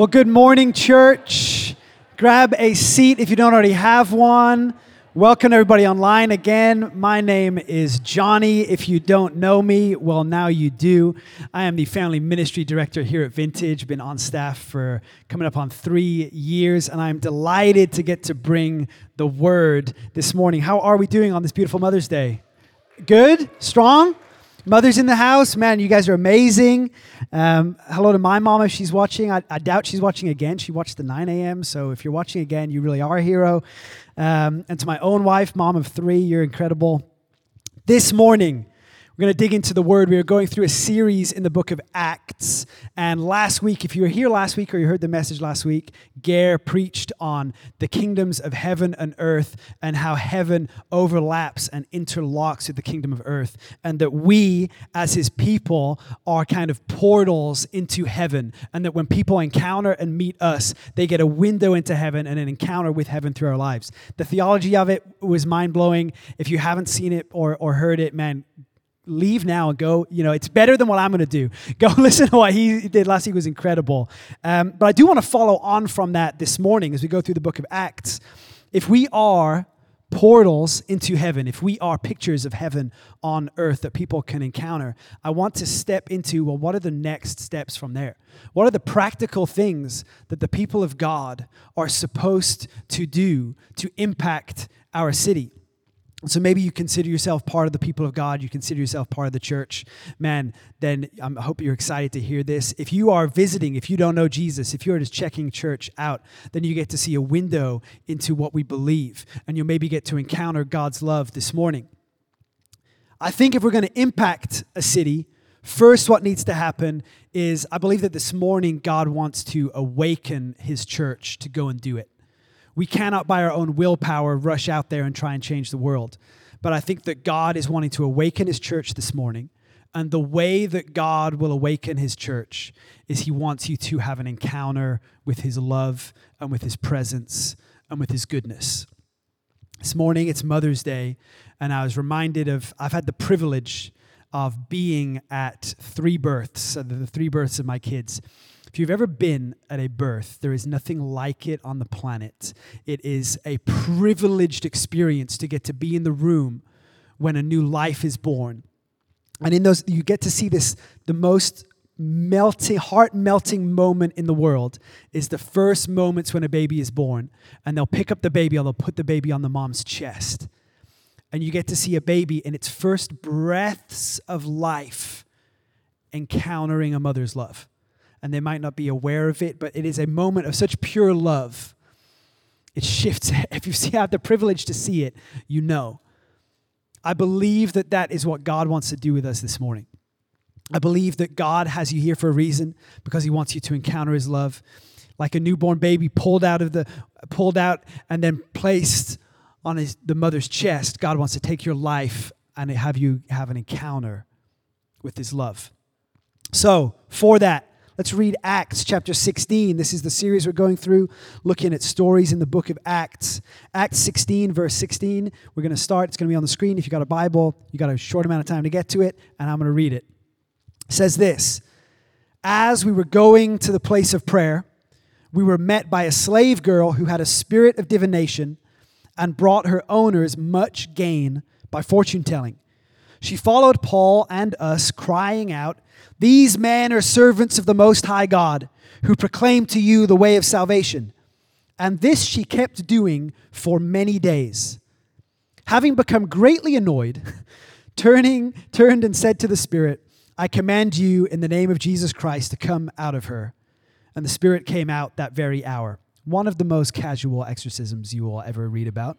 Well, good morning, church. Grab a seat if you don't already have one. Welcome, everybody online again. My name is Johnny. If you don't know me, well, now you do. I am the family ministry director here at Vintage. Been on staff for coming up on three years, and I'm delighted to get to bring the word this morning. How are we doing on this beautiful Mother's Day? Good? Strong? Mothers in the house, man, you guys are amazing. Um, hello to my mom if she's watching. I, I, doubt she's watching again. She watched the 9 a.m. So if you're watching again, you really are a hero. Um, and to my own wife, mom of three, you're incredible. This morning, we're going to dig into the word. We are going through a series in the book of Acts. And last week, if you were here last week or you heard the message last week, Gare preached on the kingdoms of heaven and earth and how heaven overlaps and interlocks with the kingdom of earth. And that we, as his people, are kind of portals into heaven. And that when people encounter and meet us, they get a window into heaven and an encounter with heaven through our lives. The theology of it was mind blowing. If you haven't seen it or, or heard it, man, leave now and go. You know, it's better than what I'm going to do. Go listen to what he did last week was incredible. Um, but I do want to follow on from that this morning as we go through the book of Acts. If we are portals into heaven, if we are pictures of heaven on earth that people can encounter, I want to step into well, what are the next steps from there? What are the practical things that the people of God are supposed to do to impact our city? So maybe you consider yourself part of the people of God, you consider yourself part of the church. Man, then I hope you're excited to hear this. If you are visiting, if you don't know Jesus, if you're just checking church out, then you get to see a window into what we believe, and you'll maybe get to encounter God's love this morning. I think if we're going to impact a city, first what needs to happen is I believe that this morning God wants to awaken his church to go and do it. We cannot, by our own willpower, rush out there and try and change the world. But I think that God is wanting to awaken his church this morning. And the way that God will awaken his church is he wants you to have an encounter with his love and with his presence and with his goodness. This morning, it's Mother's Day, and I was reminded of, I've had the privilege of being at three births, the three births of my kids. If you've ever been at a birth, there is nothing like it on the planet. It is a privileged experience to get to be in the room when a new life is born. And in those, you get to see this, the most melting, heart melting moment in the world is the first moments when a baby is born. And they'll pick up the baby or they'll put the baby on the mom's chest. And you get to see a baby in its first breaths of life encountering a mother's love and they might not be aware of it, but it is a moment of such pure love. It shifts. If you have the privilege to see it, you know. I believe that that is what God wants to do with us this morning. I believe that God has you here for a reason because he wants you to encounter his love like a newborn baby pulled out of the pulled out and then placed on his, the mother's chest. God wants to take your life and have you have an encounter with his love. So, for that, Let's read Acts chapter 16. This is the series we're going through, looking at stories in the book of Acts. Acts 16, verse 16. We're going to start. It's going to be on the screen. If you got a Bible, you got a short amount of time to get to it, and I'm going to read it. It says this As we were going to the place of prayer, we were met by a slave girl who had a spirit of divination and brought her owners much gain by fortune telling. She followed Paul and us, crying out, these men are servants of the Most High God, who proclaim to you the way of salvation. And this she kept doing for many days. Having become greatly annoyed, turning, turned and said to the Spirit, I command you in the name of Jesus Christ to come out of her. And the Spirit came out that very hour. One of the most casual exorcisms you will ever read about.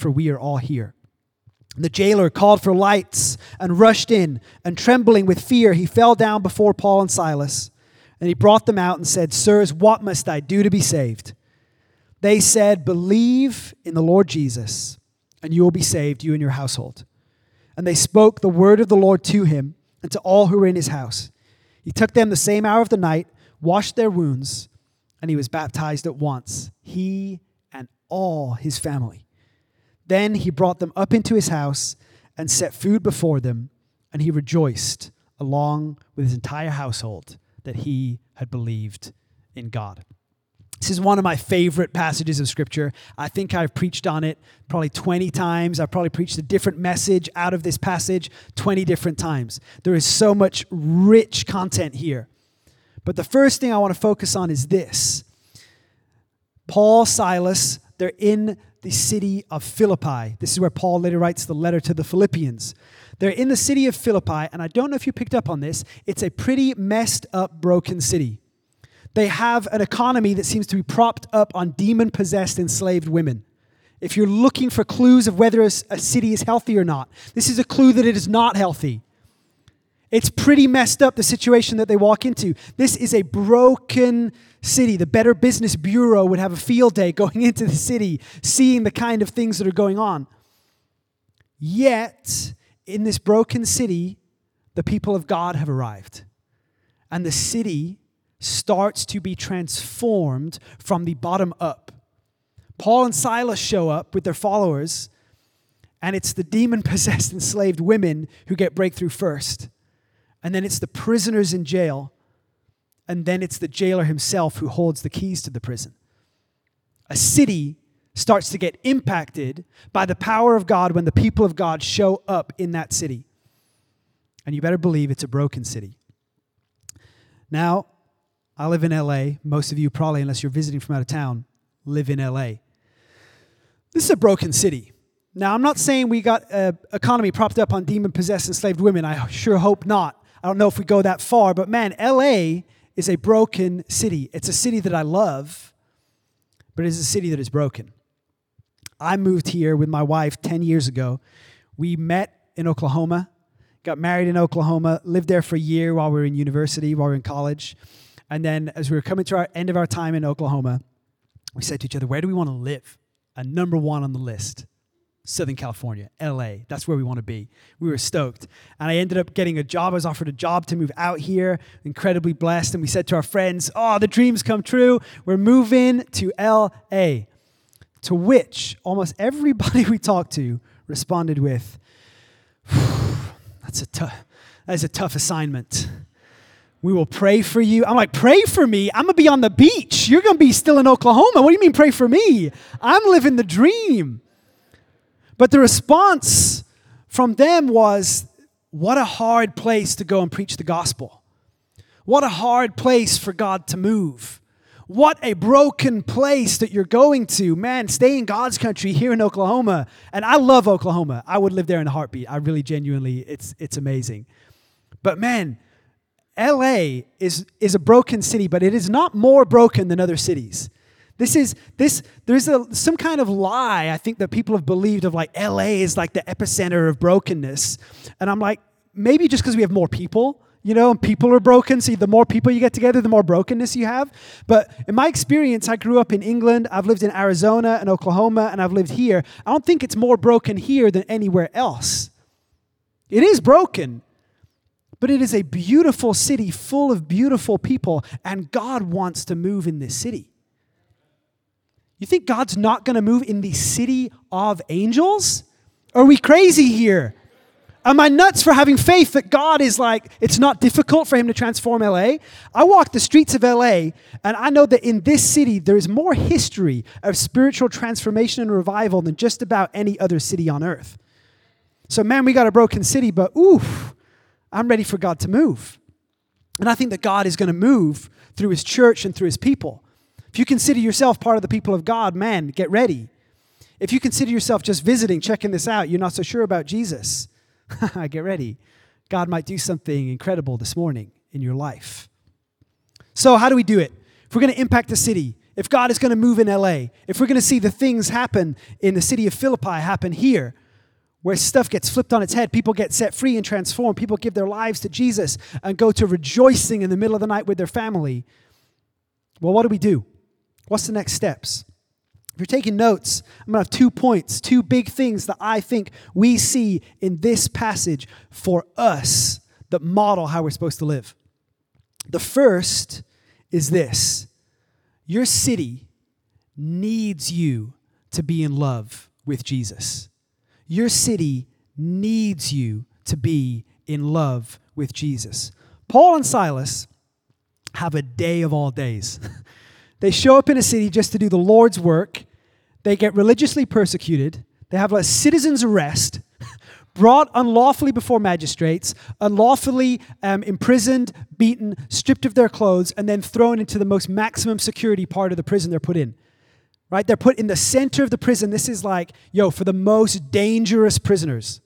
for we are all here. The jailer called for lights and rushed in, and trembling with fear, he fell down before Paul and Silas. And he brought them out and said, Sirs, what must I do to be saved? They said, Believe in the Lord Jesus, and you will be saved, you and your household. And they spoke the word of the Lord to him and to all who were in his house. He took them the same hour of the night, washed their wounds, and he was baptized at once, he and all his family. Then he brought them up into his house and set food before them, and he rejoiced along with his entire household that he had believed in God. This is one of my favorite passages of scripture. I think I've preached on it probably 20 times. I've probably preached a different message out of this passage 20 different times. There is so much rich content here. But the first thing I want to focus on is this Paul, Silas, they're in the city of Philippi. This is where Paul later writes the letter to the Philippians. They're in the city of Philippi, and I don't know if you picked up on this. It's a pretty messed up, broken city. They have an economy that seems to be propped up on demon possessed enslaved women. If you're looking for clues of whether a, a city is healthy or not, this is a clue that it is not healthy. It's pretty messed up, the situation that they walk into. This is a broken city. The Better Business Bureau would have a field day going into the city, seeing the kind of things that are going on. Yet, in this broken city, the people of God have arrived. And the city starts to be transformed from the bottom up. Paul and Silas show up with their followers, and it's the demon possessed enslaved women who get breakthrough first. And then it's the prisoners in jail, and then it's the jailer himself who holds the keys to the prison. A city starts to get impacted by the power of God when the people of God show up in that city. And you better believe it's a broken city. Now, I live in LA. Most of you, probably, unless you're visiting from out of town, live in LA. This is a broken city. Now, I'm not saying we got an economy propped up on demon possessed enslaved women. I sure hope not. I don't know if we go that far, but man, LA is a broken city. It's a city that I love, but it is a city that is broken. I moved here with my wife 10 years ago. We met in Oklahoma, got married in Oklahoma, lived there for a year while we were in university, while we were in college. And then as we were coming to our end of our time in Oklahoma, we said to each other, where do we want to live? And number one on the list, Southern California, LA. That's where we want to be. We were stoked. And I ended up getting a job. I was offered a job to move out here, incredibly blessed. And we said to our friends, Oh, the dreams come true. We're moving to LA. To which almost everybody we talked to responded with, That's a tough, that is a tough assignment. We will pray for you. I'm like, pray for me? I'm going to be on the beach. You're going to be still in Oklahoma. What do you mean, pray for me? I'm living the dream. But the response from them was, what a hard place to go and preach the gospel. What a hard place for God to move. What a broken place that you're going to. Man, stay in God's country here in Oklahoma. And I love Oklahoma. I would live there in a heartbeat. I really genuinely, it's, it's amazing. But man, LA is, is a broken city, but it is not more broken than other cities. This is this there's a some kind of lie I think that people have believed of like LA is like the epicenter of brokenness. And I'm like, maybe just because we have more people, you know, and people are broken. See, the more people you get together, the more brokenness you have. But in my experience, I grew up in England, I've lived in Arizona and Oklahoma, and I've lived here. I don't think it's more broken here than anywhere else. It is broken, but it is a beautiful city full of beautiful people, and God wants to move in this city. You think God's not going to move in the city of angels? Are we crazy here? Am I nuts for having faith that God is like, it's not difficult for Him to transform LA? I walk the streets of LA and I know that in this city there is more history of spiritual transformation and revival than just about any other city on earth. So, man, we got a broken city, but oof, I'm ready for God to move. And I think that God is going to move through His church and through His people. If you consider yourself part of the people of God, man, get ready. If you consider yourself just visiting, checking this out, you're not so sure about Jesus Get ready. God might do something incredible this morning in your life. So, how do we do it? If we're going to impact the city, if God is going to move in LA, if we're going to see the things happen in the city of Philippi happen here, where stuff gets flipped on its head, people get set free and transformed, people give their lives to Jesus and go to rejoicing in the middle of the night with their family. Well, what do we do? What's the next steps? If you're taking notes, I'm going to have two points, two big things that I think we see in this passage for us that model how we're supposed to live. The first is this your city needs you to be in love with Jesus. Your city needs you to be in love with Jesus. Paul and Silas have a day of all days. they show up in a city just to do the Lord's work they get religiously persecuted. They have a citizen's arrest, brought unlawfully before magistrates, unlawfully um, imprisoned, beaten, stripped of their clothes, and then thrown into the most maximum security part of the prison they're put in. Right? They're put in the center of the prison. This is like, yo, for the most dangerous prisoners.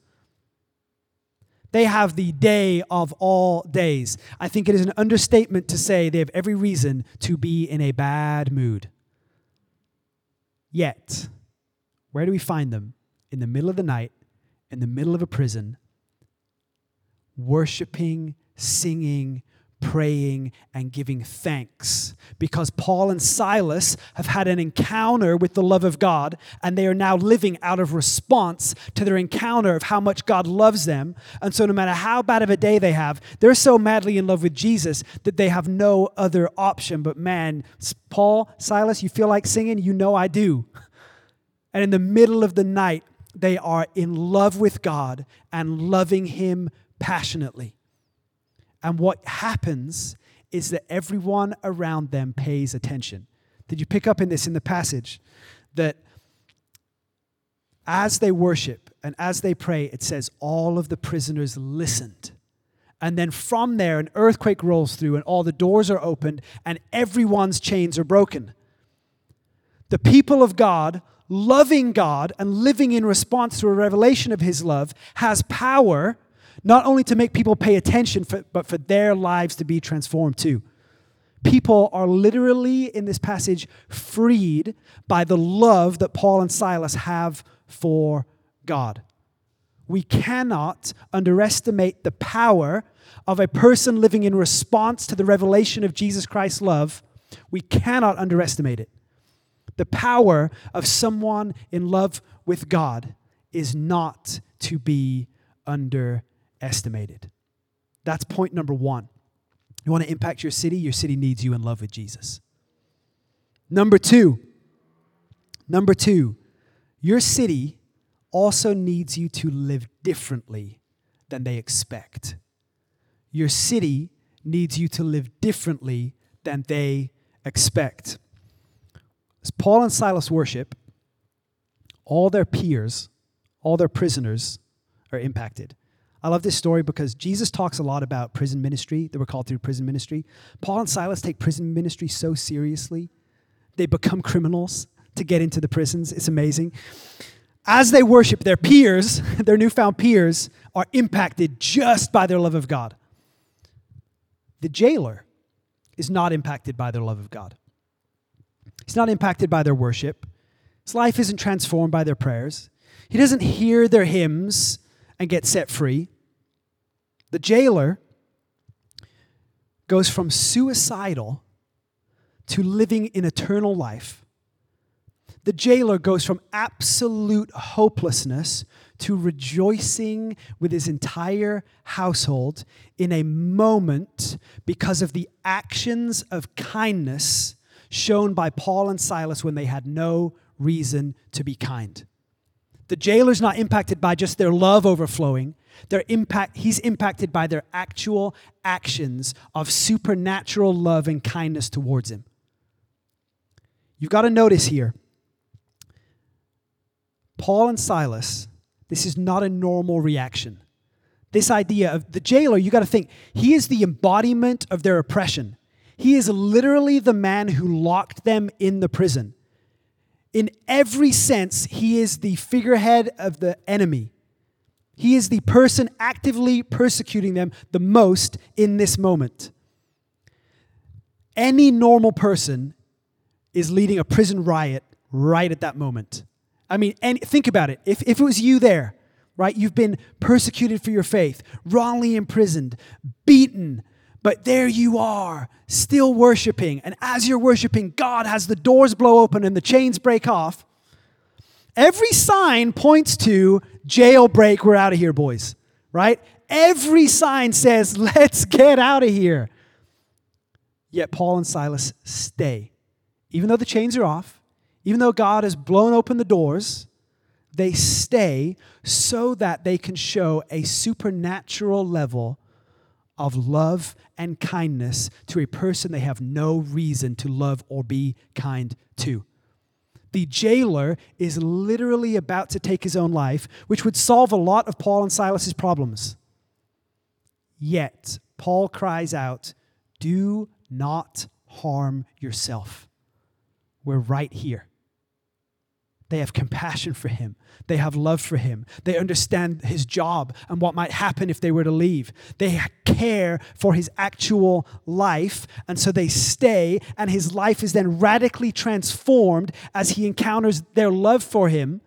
They have the day of all days. I think it is an understatement to say they have every reason to be in a bad mood. Yet, where do we find them? In the middle of the night, in the middle of a prison, worshiping, singing, praying and giving thanks because Paul and Silas have had an encounter with the love of God and they are now living out of response to their encounter of how much God loves them. And so, no matter how bad of a day they have, they're so madly in love with Jesus that they have no other option. But man, Paul, Silas, you feel like singing? You know I do. And in the middle of the night, they are in love with God and loving Him passionately. And what happens is that everyone around them pays attention. Did you pick up in this in the passage? That as they worship and as they pray, it says all of the prisoners listened. And then from there, an earthquake rolls through, and all the doors are opened, and everyone's chains are broken. The people of God, loving God and living in response to a revelation of His love, has power not only to make people pay attention, for, but for their lives to be transformed too. People are literally in this passage freed by the love that Paul and Silas have for God. We cannot underestimate the power of a person living in response to the revelation of Jesus Christ's love. We cannot underestimate it. The power of someone in love with God is not to be underestimated estimated. That's point number one. You want to impact your city? Your city needs you in love with Jesus. Number two, number two, your city also needs you to live differently than they expect. Your city needs you to live differently than they expect. As Paul and Silas worship, all their peers, all their prisoners are impacted. I love this story because Jesus talks a lot about prison ministry. They were called through prison ministry. Paul and Silas take prison ministry so seriously, they become criminals to get into the prisons. It's amazing. As they worship, their peers, their newfound peers, are impacted just by their love of God. The jailer is not impacted by their love of God. He's not impacted by their worship. His life isn't transformed by their prayers. He doesn't hear their hymns and get set free. The jailer goes from suicidal to living in eternal life. The jailer goes from absolute hopelessness to rejoicing with his entire household in a moment because of the actions of kindness shown by Paul and Silas when they had no reason to be kind. The jailer's not impacted by just their love overflowing. Their impact, he's impacted by their actual actions of supernatural love and kindness towards him. You've got to notice here Paul and Silas, this is not a normal reaction. This idea of the jailer, you got to think, he is the embodiment of their oppression. He is literally the man who locked them in the prison. In every sense, he is the figurehead of the enemy. He is the person actively persecuting them the most in this moment. Any normal person is leading a prison riot right at that moment. I mean, and think about it. If, if it was you there, right, you've been persecuted for your faith, wrongly imprisoned, beaten, but there you are, still worshiping. And as you're worshiping, God has the doors blow open and the chains break off. Every sign points to jailbreak, we're out of here, boys, right? Every sign says, let's get out of here. Yet Paul and Silas stay. Even though the chains are off, even though God has blown open the doors, they stay so that they can show a supernatural level of love and kindness to a person they have no reason to love or be kind to. The jailer is literally about to take his own life, which would solve a lot of Paul and Silas's problems. Yet, Paul cries out, Do not harm yourself. We're right here. They have compassion for him. They have love for him. They understand his job and what might happen if they were to leave. They care for his actual life, and so they stay, and his life is then radically transformed as he encounters their love for him.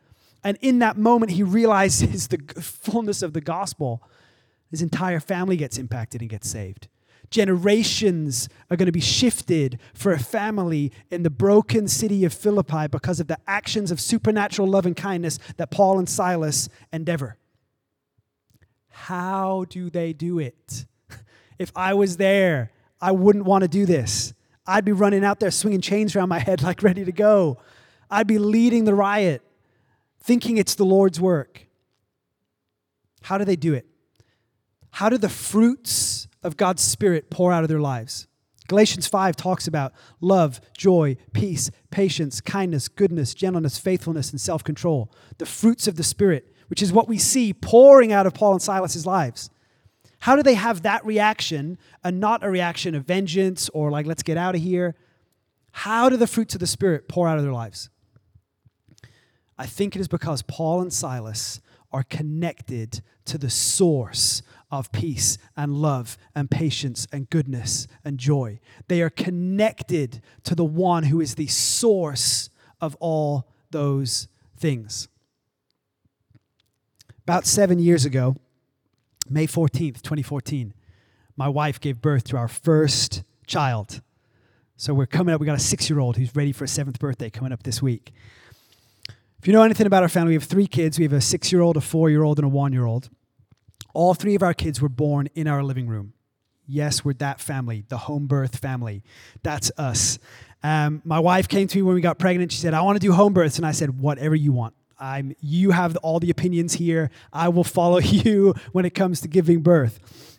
And in that moment, he realizes the fullness of the gospel. His entire family gets impacted and gets saved. Generations are going to be shifted for a family in the broken city of Philippi because of the actions of supernatural love and kindness that Paul and Silas endeavor. How do they do it? If I was there, I wouldn't want to do this. I'd be running out there swinging chains around my head like ready to go. I'd be leading the riot, thinking it's the Lord's work. How do they do it? How do the fruits of God's Spirit pour out of their lives. Galatians 5 talks about love, joy, peace, patience, kindness, goodness, gentleness, faithfulness, and self control. The fruits of the Spirit, which is what we see pouring out of Paul and Silas's lives. How do they have that reaction and not a reaction of vengeance or like, let's get out of here? How do the fruits of the Spirit pour out of their lives? I think it is because Paul and Silas are connected to the source of peace and love and patience and goodness and joy. They are connected to the one who is the source of all those things. About seven years ago, May 14th, 2014, my wife gave birth to our first child. So we're coming up, we got a six year old who's ready for a seventh birthday coming up this week. If you know anything about our family, we have three kids. We have a six year old, a four year old, and a one year old. All three of our kids were born in our living room. Yes, we're that family, the home birth family. That's us. Um, my wife came to me when we got pregnant. She said, I want to do home births. And I said, whatever you want. I'm, you have all the opinions here. I will follow you when it comes to giving birth.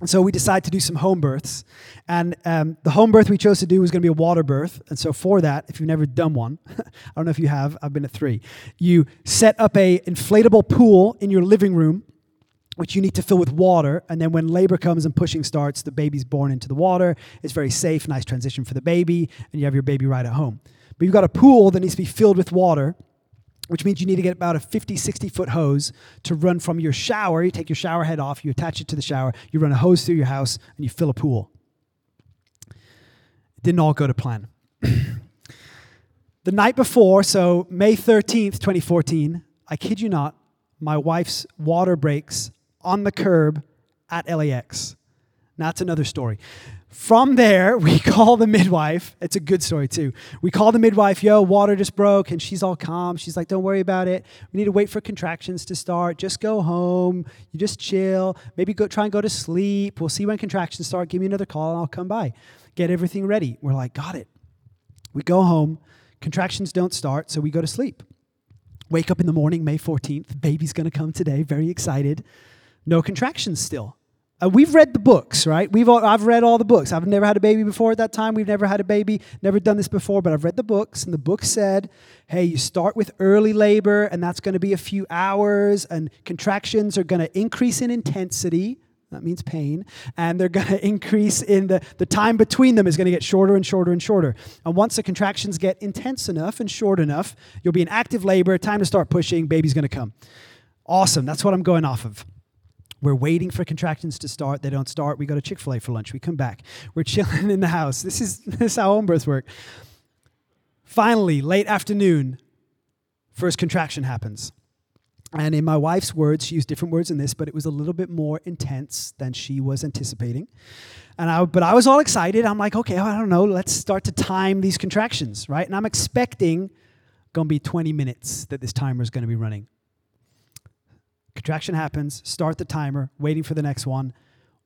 And so we decided to do some home births. And um, the home birth we chose to do was going to be a water birth. And so for that, if you've never done one, I don't know if you have, I've been at three. You set up a inflatable pool in your living room, which you need to fill with water. And then when labor comes and pushing starts, the baby's born into the water. It's very safe, nice transition for the baby, and you have your baby right at home. But you've got a pool that needs to be filled with water which means you need to get about a 50, 60 foot hose to run from your shower. You take your shower head off, you attach it to the shower, you run a hose through your house, and you fill a pool. It didn't all go to plan. the night before, so May 13th, 2014, I kid you not, my wife's water breaks on the curb at LAX. Now, that's another story. From there, we call the midwife. It's a good story, too. We call the midwife, yo, water just broke, and she's all calm. She's like, don't worry about it. We need to wait for contractions to start. Just go home. You just chill. Maybe go try and go to sleep. We'll see when contractions start. Give me another call, and I'll come by. Get everything ready. We're like, got it. We go home. Contractions don't start, so we go to sleep. Wake up in the morning, May 14th. Baby's to come today. Very excited. No contractions still. Uh, we've read the books, right? We've all, I've read all the books. I've never had a baby before at that time. We've never had a baby, never done this before, but I've read the books, and the book said, hey, you start with early labor, and that's going to be a few hours, and contractions are going to increase in intensity. That means pain. And they're going to increase in the, the time between them is going to get shorter and shorter and shorter. And once the contractions get intense enough and short enough, you'll be in active labor, time to start pushing, baby's going to come. Awesome. That's what I'm going off of. We're waiting for contractions to start. They don't start. We go to Chick fil A for lunch. We come back. We're chilling in the house. This is, this is how home births work. Finally, late afternoon, first contraction happens. And in my wife's words, she used different words in this, but it was a little bit more intense than she was anticipating. And I, but I was all excited. I'm like, okay, I don't know, let's start to time these contractions, right? And I'm expecting going to be 20 minutes that this timer is going to be running. Contraction happens, start the timer, waiting for the next one.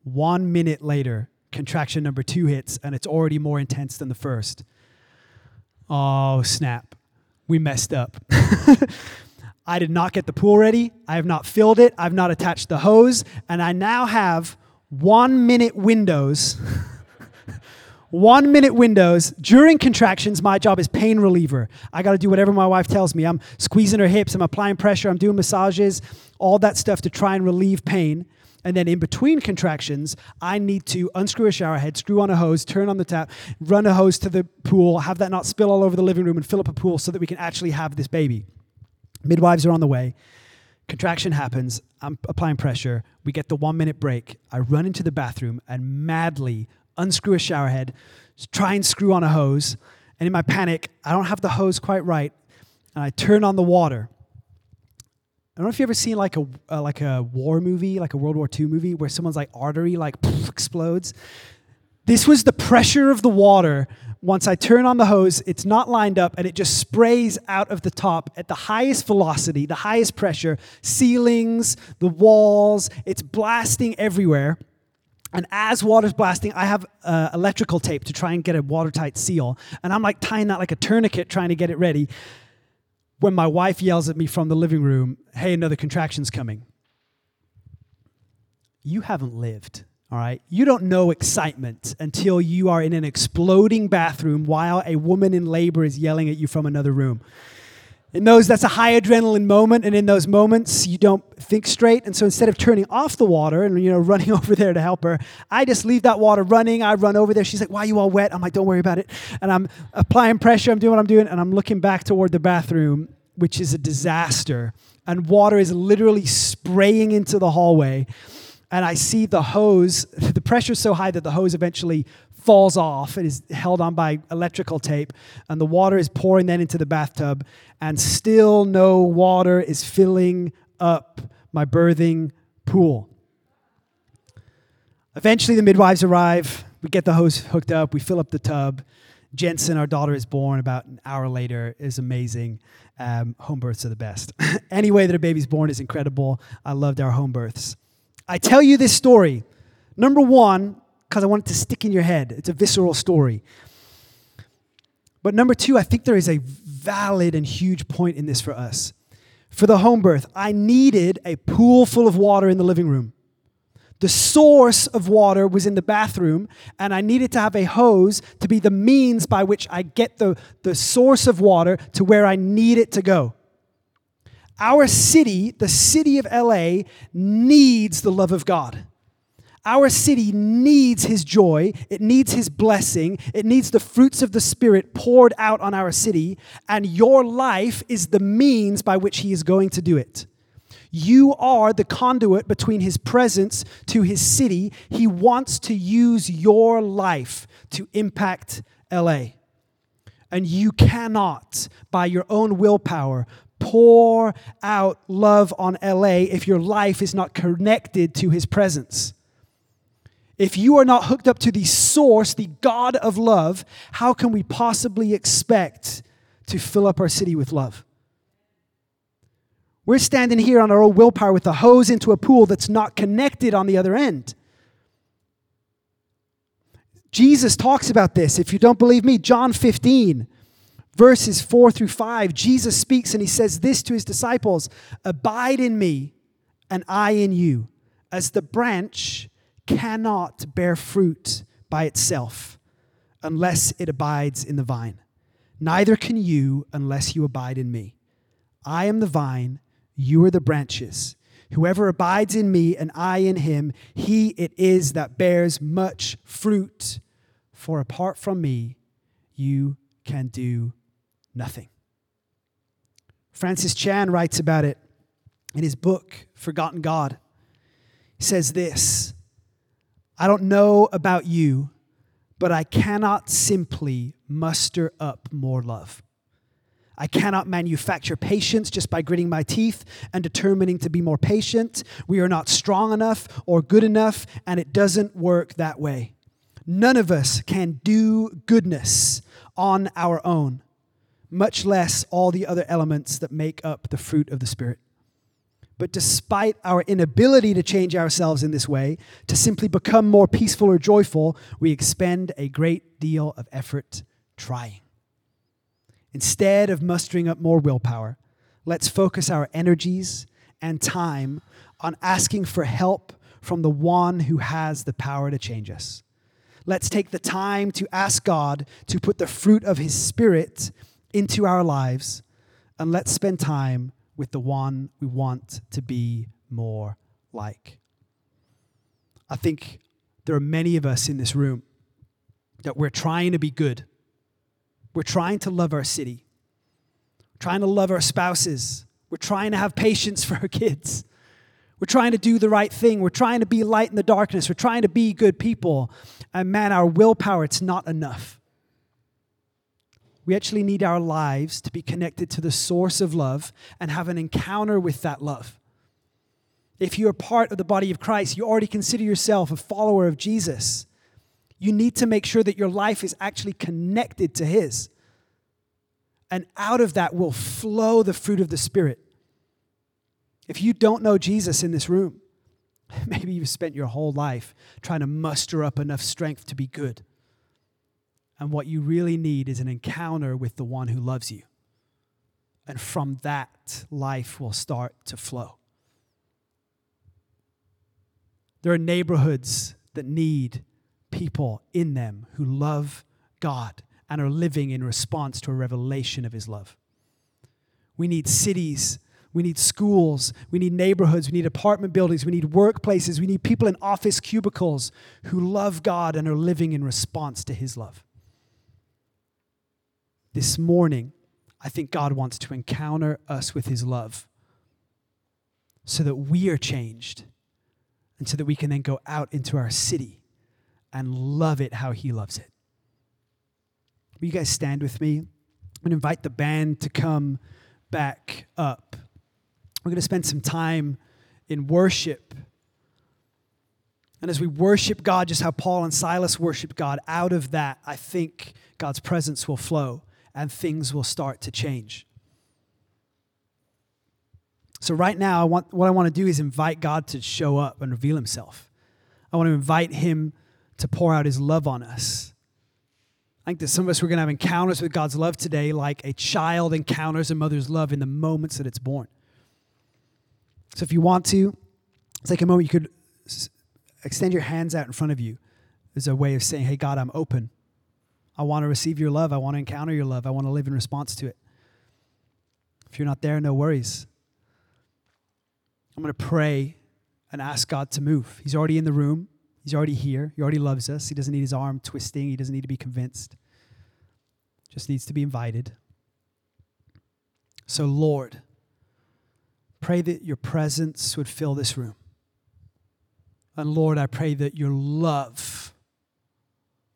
One minute later, contraction number two hits, and it's already more intense than the first. Oh, snap. We messed up. I did not get the pool ready. I have not filled it. I've not attached the hose. And I now have one minute windows. one minute windows during contractions my job is pain reliever i got to do whatever my wife tells me i'm squeezing her hips i'm applying pressure i'm doing massages all that stuff to try and relieve pain and then in between contractions, I need to unscrew a shower head, screw on a hose, turn on the tap, run a hose to the pool, have that not spill all over the living room, and fill up a pool so that we can actually have this baby. Midwives are on the way. Contraction happens. I'm applying pressure. We get the one minute break. I run into the bathroom and madly unscrew a shower head, try and screw on a hose. And in my panic, I don't have the hose quite right. And I turn on the water. I don't know if you've ever seen like a uh, like a war movie, like a World War II movie, where someone's like artery like poof, explodes. This was the pressure of the water. Once I turn on the hose, it's not lined up and it just sprays out of the top at the highest velocity, the highest pressure, ceilings, the walls, it's blasting everywhere. And as water's blasting, I have uh, electrical tape to try and get a watertight seal. And I'm like tying that like a tourniquet, trying to get it ready. When my wife yells at me from the living room, hey, another contraction's coming. You haven't lived, all right? You don't know excitement until you are in an exploding bathroom while a woman in labor is yelling at you from another room in those that's a high adrenaline moment and in those moments you don't think straight. And so instead of turning off the water and you know running over there to help her i just leave that water running. I run over there. She's like why are you all wet? I'm like don't worry about it. And i'm applying pressure. I'm doing what i'm doing and i'm looking back toward the bathroom which is a disaster. And water is literally spraying into the hallway. And i see the hose the pressure's so high that the hose eventually falls off. It is held on by electrical tape, and the water is pouring then into the bathtub, and still no water is filling up my birthing pool. Eventually, the midwives arrive. We get the hose hooked up. We fill up the tub. Jensen, our daughter, is born about an hour later. is amazing. Um, home births are the best. Any way that a baby's born is incredible. I loved our home births. I tell you this story. Number one, because I want it to stick in your head. It's a visceral story. But number two, I think there is a valid and huge point in this for us. For the home birth, I needed a pool full of water in the living room. The source of water was in the bathroom, and I needed to have a hose to be the means by which I get the, the source of water to where I need it to go. Our city, the city of LA, needs the love of God. Our city needs His joy, it needs His blessing, it needs the fruits of the Spirit poured out on our city, and your life is the means by which He is going to do it. You are the conduit between His presence to His city. He wants to use your life to impact LA. And you cannot, by your own willpower, pour out love on LA if your life is not connected to His presence. If you are not hooked up to the source, the God of love, how can we possibly expect to fill up our city with love? We're standing here on our own willpower with a hose into a pool that's not connected on the other end. Jesus talks about this. If you don't believe me, John 15, verses 4 through 5, Jesus speaks and he says this to his disciples Abide in me, and I in you, as the branch cannot bear fruit by itself unless it abides in the vine. Neither can you unless you abide in me. I am the vine you are the branches. Whoever abides in me and I in him, he it is that bears much fruit. For apart from me, you can do nothing. Francis Chan writes about it in his book, Forgotten God. He says this I don't know about you, but I cannot simply muster up more love. I cannot manufacture patience just by gritting my teeth and determining to be more patient. We are not strong enough or good enough, and it doesn't work that way. None of us can do goodness on our own, much less all the other elements that make up the fruit of the Spirit. But despite our inability to change ourselves in this way, to simply become more peaceful or joyful, we expend a great deal of effort trying. Instead of mustering up more willpower, let's focus our energies and time on asking for help from the one who has the power to change us. Let's take the time to ask God to put the fruit of His Spirit into our lives, and let's spend time with the one we want to be more like. I think there are many of us in this room that we're trying to be good we're trying to love our city, we're trying to love our spouses, we're trying to have patience for our kids. We're trying to do the right thing. We're trying to be light in the darkness. We're trying to be good people. And man, our willpower, it's not enough. We actually need our lives to be connected to the source of love and have an encounter with that love. If you're part of the body of Christ, you already consider yourself a follower of Jesus you need to make sure that your life is actually connected to His. And out of that will flow the fruit of the Spirit. If you don't know Jesus in this room, maybe you've spent your whole life trying to muster up enough strength to be good. And what you really need is an encounter with the one who loves you. And from that, life will start to flow. There are neighborhoods that need people in them who love God and are living in response to a revelation of His love. We need cities. We need schools. We need neighborhoods. We need apartment buildings. We need workplaces. We need people in office cubicles who love God and are living in response to His love. This morning, I think God wants to encounter us with His love so that we are changed and so that we can then go out into our city and love it how He loves it. Will you guys stand with me? I'm going to invite the band to come back up. We're going to spend some time in worship. And as we worship God, just how Paul and Silas worshiped God, out of that, I think God's presence will flow and things will start to change. So, right now, I want, what I want to do is invite God to show up and reveal himself. I want to invite him to pour out his love on us. I think that some of us, we're going to have encounters with God's love today, like a child encounters a mother's love in the moments that it's born. So if you want to, take a moment. You could extend your hands out in front of you as a way of saying, Hey, God, I'm open. I want to receive your love. I want to encounter your love. I want to live in response to it. If you're not there, no worries. I'm going to pray and ask God to move. He's already in the room. He's already here. He already loves us. He doesn't need his arm twisting. He doesn't need to be convinced. Just needs to be invited. So, Lord, pray that your presence would fill this room. And Lord, I pray that your love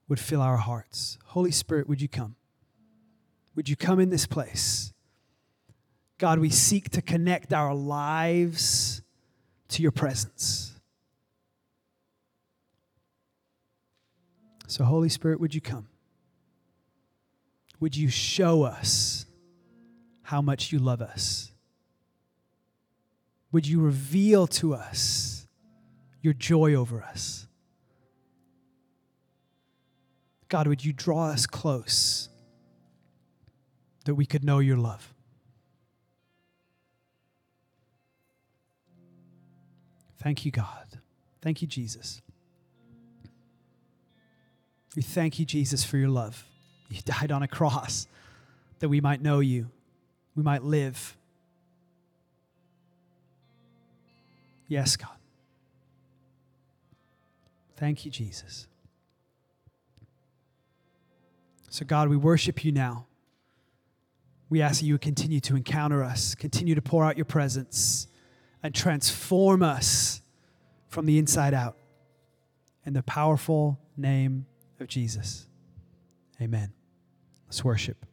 would fill our hearts. Holy Spirit, would you come? Would you come in this place? God, we seek to connect our lives to your presence. So, Holy Spirit, would you come? Would you show us how much you love us? Would you reveal to us your joy over us? God, would you draw us close that we could know your love? Thank you, God. Thank you, Jesus. We thank you, Jesus, for your love. You died on a cross that we might know you, we might live. Yes, God. Thank you, Jesus. So, God, we worship you now. We ask that you would continue to encounter us, continue to pour out your presence, and transform us from the inside out. In the powerful name of Jesus. Amen. Let's worship.